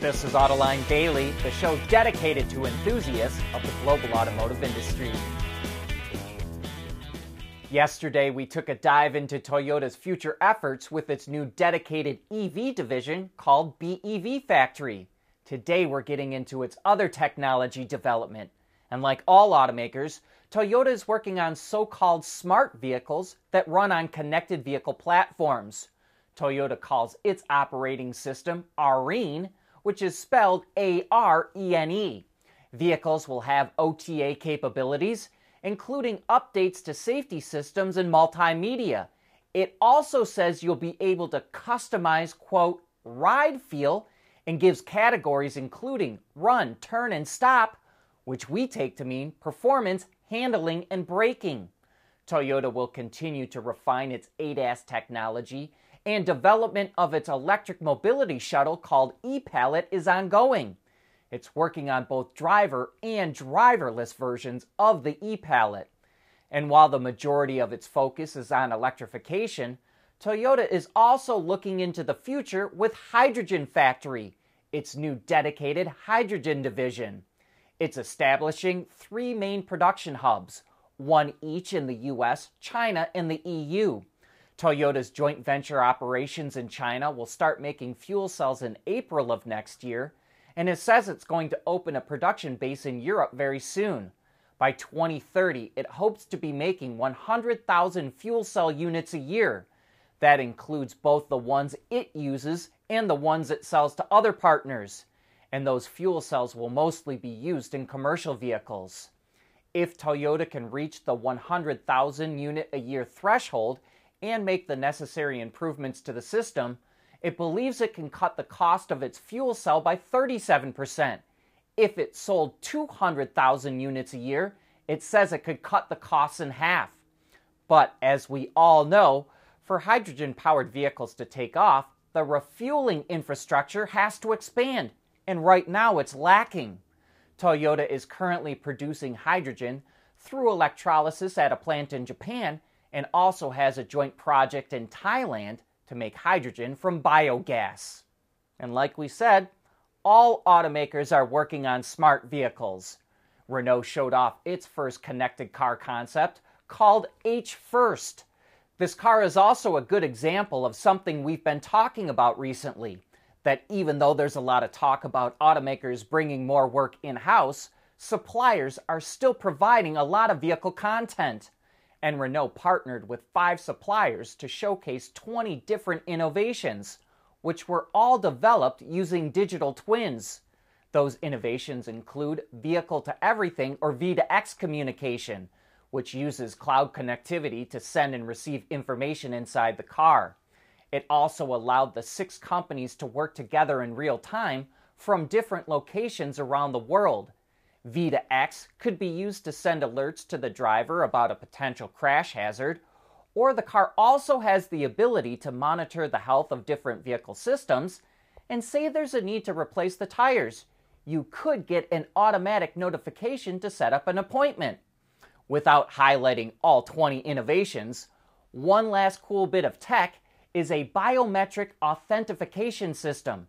This is Autoline Daily, the show dedicated to enthusiasts of the global automotive industry. Yesterday, we took a dive into Toyota's future efforts with its new dedicated EV division called BEV Factory. Today, we're getting into its other technology development. And like all automakers, Toyota is working on so called smart vehicles that run on connected vehicle platforms. Toyota calls its operating system ARENE which is spelled A R E N E. Vehicles will have OTA capabilities, including updates to safety systems and multimedia. It also says you'll be able to customize, quote, ride feel and gives categories including run, turn, and stop, which we take to mean performance, handling, and braking. Toyota will continue to refine its ADAS technology and development of its electric mobility shuttle called e-Palette is ongoing. It's working on both driver and driverless versions of the e-Palette. And while the majority of its focus is on electrification, Toyota is also looking into the future with Hydrogen Factory, its new dedicated hydrogen division. It's establishing three main production hubs, one each in the US, China, and the EU. Toyota's joint venture operations in China will start making fuel cells in April of next year, and it says it's going to open a production base in Europe very soon. By 2030, it hopes to be making 100,000 fuel cell units a year. That includes both the ones it uses and the ones it sells to other partners. And those fuel cells will mostly be used in commercial vehicles. If Toyota can reach the 100,000 unit a year threshold, and make the necessary improvements to the system, it believes it can cut the cost of its fuel cell by 37%. If it sold 200,000 units a year, it says it could cut the costs in half. But as we all know, for hydrogen powered vehicles to take off, the refueling infrastructure has to expand, and right now it's lacking. Toyota is currently producing hydrogen through electrolysis at a plant in Japan and also has a joint project in Thailand to make hydrogen from biogas. And like we said, all automakers are working on smart vehicles. Renault showed off its first connected car concept called H1st. This car is also a good example of something we've been talking about recently that even though there's a lot of talk about automakers bringing more work in house, suppliers are still providing a lot of vehicle content and Renault partnered with five suppliers to showcase 20 different innovations, which were all developed using digital twins. Those innovations include vehicle to everything or V2X communication, which uses cloud connectivity to send and receive information inside the car. It also allowed the six companies to work together in real time from different locations around the world V2X could be used to send alerts to the driver about a potential crash hazard, or the car also has the ability to monitor the health of different vehicle systems and say there's a need to replace the tires. You could get an automatic notification to set up an appointment. Without highlighting all 20 innovations, one last cool bit of tech is a biometric authentication system.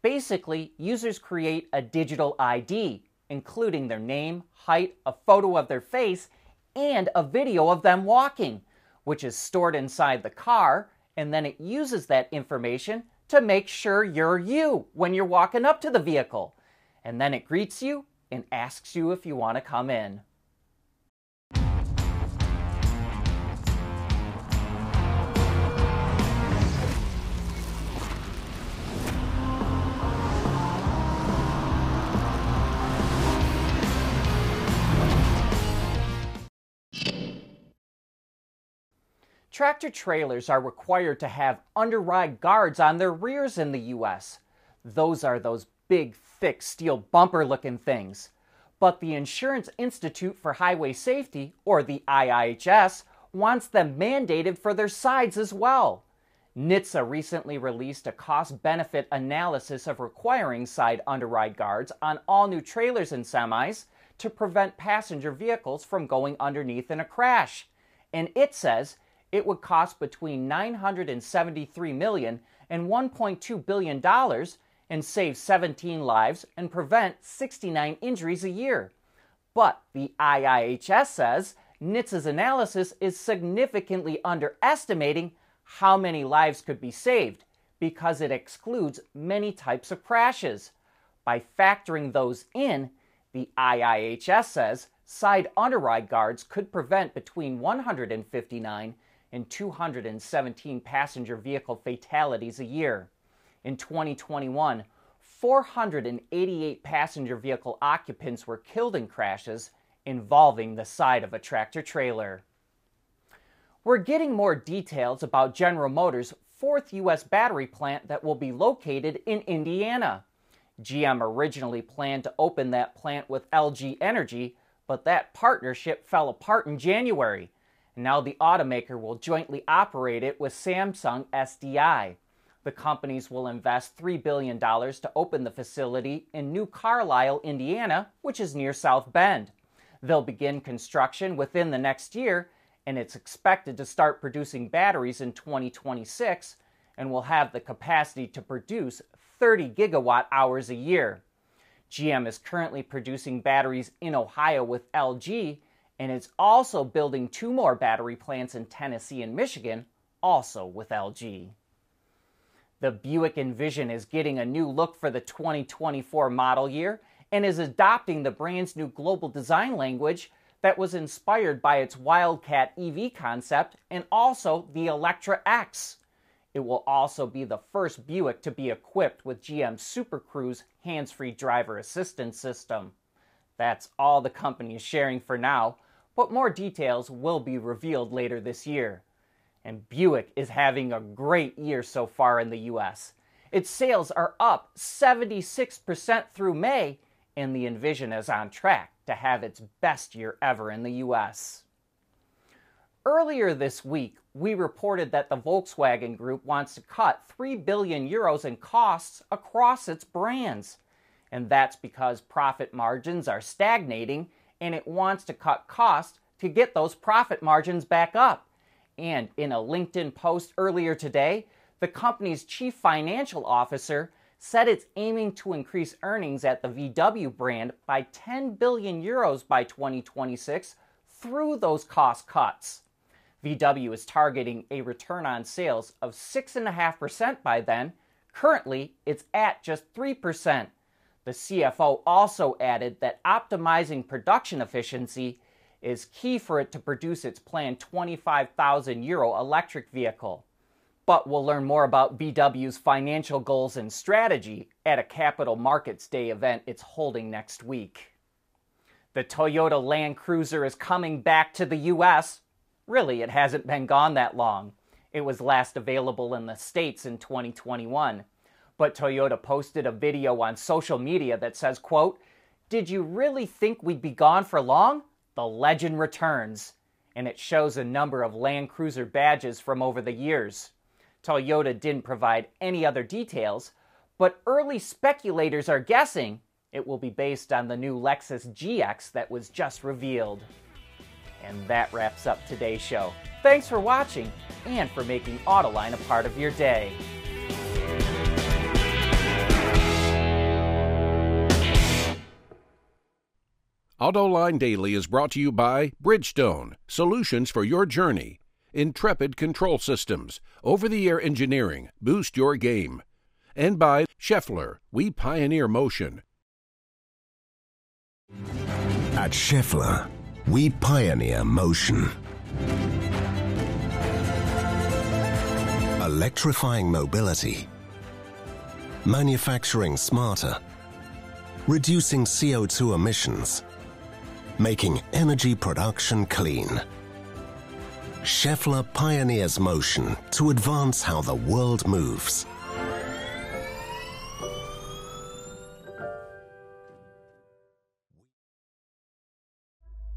Basically, users create a digital ID including their name, height, a photo of their face, and a video of them walking, which is stored inside the car, and then it uses that information to make sure you're you when you're walking up to the vehicle. And then it greets you and asks you if you want to come in. Tractor trailers are required to have underride guards on their rears in the US. Those are those big, thick steel bumper looking things. But the Insurance Institute for Highway Safety, or the IIHS, wants them mandated for their sides as well. NHTSA recently released a cost benefit analysis of requiring side underride guards on all new trailers and semis to prevent passenger vehicles from going underneath in a crash. And it says it would cost between 973 million and 1.2 billion dollars and save 17 lives and prevent 69 injuries a year. But the IIHS says NHTSA's analysis is significantly underestimating how many lives could be saved because it excludes many types of crashes. By factoring those in, the IIHS says side underride guards could prevent between 159 and 217 passenger vehicle fatalities a year. In 2021, 488 passenger vehicle occupants were killed in crashes involving the side of a tractor trailer. We're getting more details about General Motors' fourth U.S. battery plant that will be located in Indiana. GM originally planned to open that plant with LG Energy, but that partnership fell apart in January. Now the automaker will jointly operate it with Samsung SDI. The companies will invest $3 billion to open the facility in New Carlisle, Indiana, which is near South Bend. They'll begin construction within the next year, and it's expected to start producing batteries in 2026 and will have the capacity to produce 30 gigawatt hours a year. GM is currently producing batteries in Ohio with LG and it's also building two more battery plants in Tennessee and Michigan, also with LG. The Buick Envision is getting a new look for the 2024 model year and is adopting the brand's new global design language that was inspired by its Wildcat EV concept and also the Electra X. It will also be the first Buick to be equipped with GM's Super Cruise hands free driver assistance system. That's all the company is sharing for now, but more details will be revealed later this year. And Buick is having a great year so far in the US. Its sales are up 76% through May, and the Envision is on track to have its best year ever in the US. Earlier this week, we reported that the Volkswagen Group wants to cut 3 billion euros in costs across its brands. And that's because profit margins are stagnating and it wants to cut costs to get those profit margins back up. And in a LinkedIn post earlier today, the company's chief financial officer said it's aiming to increase earnings at the VW brand by 10 billion euros by 2026 through those cost cuts. VW is targeting a return on sales of 6.5% by then. Currently, it's at just 3%. The CFO also added that optimizing production efficiency is key for it to produce its planned 25,000 euro electric vehicle. But we'll learn more about VW's financial goals and strategy at a Capital Markets Day event it's holding next week. The Toyota Land Cruiser is coming back to the US. Really, it hasn't been gone that long. It was last available in the States in 2021. But Toyota posted a video on social media that says, quote, Did you really think we'd be gone for long? The legend returns. And it shows a number of Land Cruiser badges from over the years. Toyota didn't provide any other details, but early speculators are guessing it will be based on the new Lexus GX that was just revealed. And that wraps up today's show. Thanks for watching and for making Autoline a part of your day. AutoLine Daily is brought to you by Bridgestone, solutions for your journey. Intrepid Control Systems, over the air engineering, boost your game. And by Schaeffler, we pioneer motion. At Schaeffler, we pioneer motion. Electrifying mobility, manufacturing smarter, reducing CO2 emissions making energy production clean. Schaeffler pioneers motion to advance how the world moves.